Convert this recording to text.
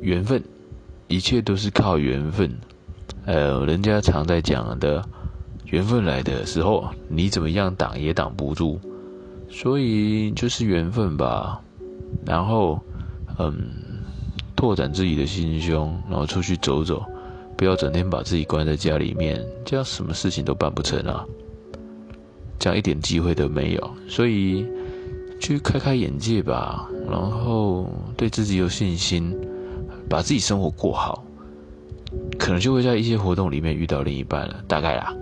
缘分，一切都是靠缘分。呃，人家常在讲的，缘分来的时候，你怎么样挡也挡不住，所以就是缘分吧。然后，嗯，拓展自己的心胸，然后出去走走，不要整天把自己关在家里面，这样什么事情都办不成啊。这样一点机会都没有，所以去开开眼界吧，然后对自己有信心，把自己生活过好，可能就会在一些活动里面遇到另一半了，大概啦。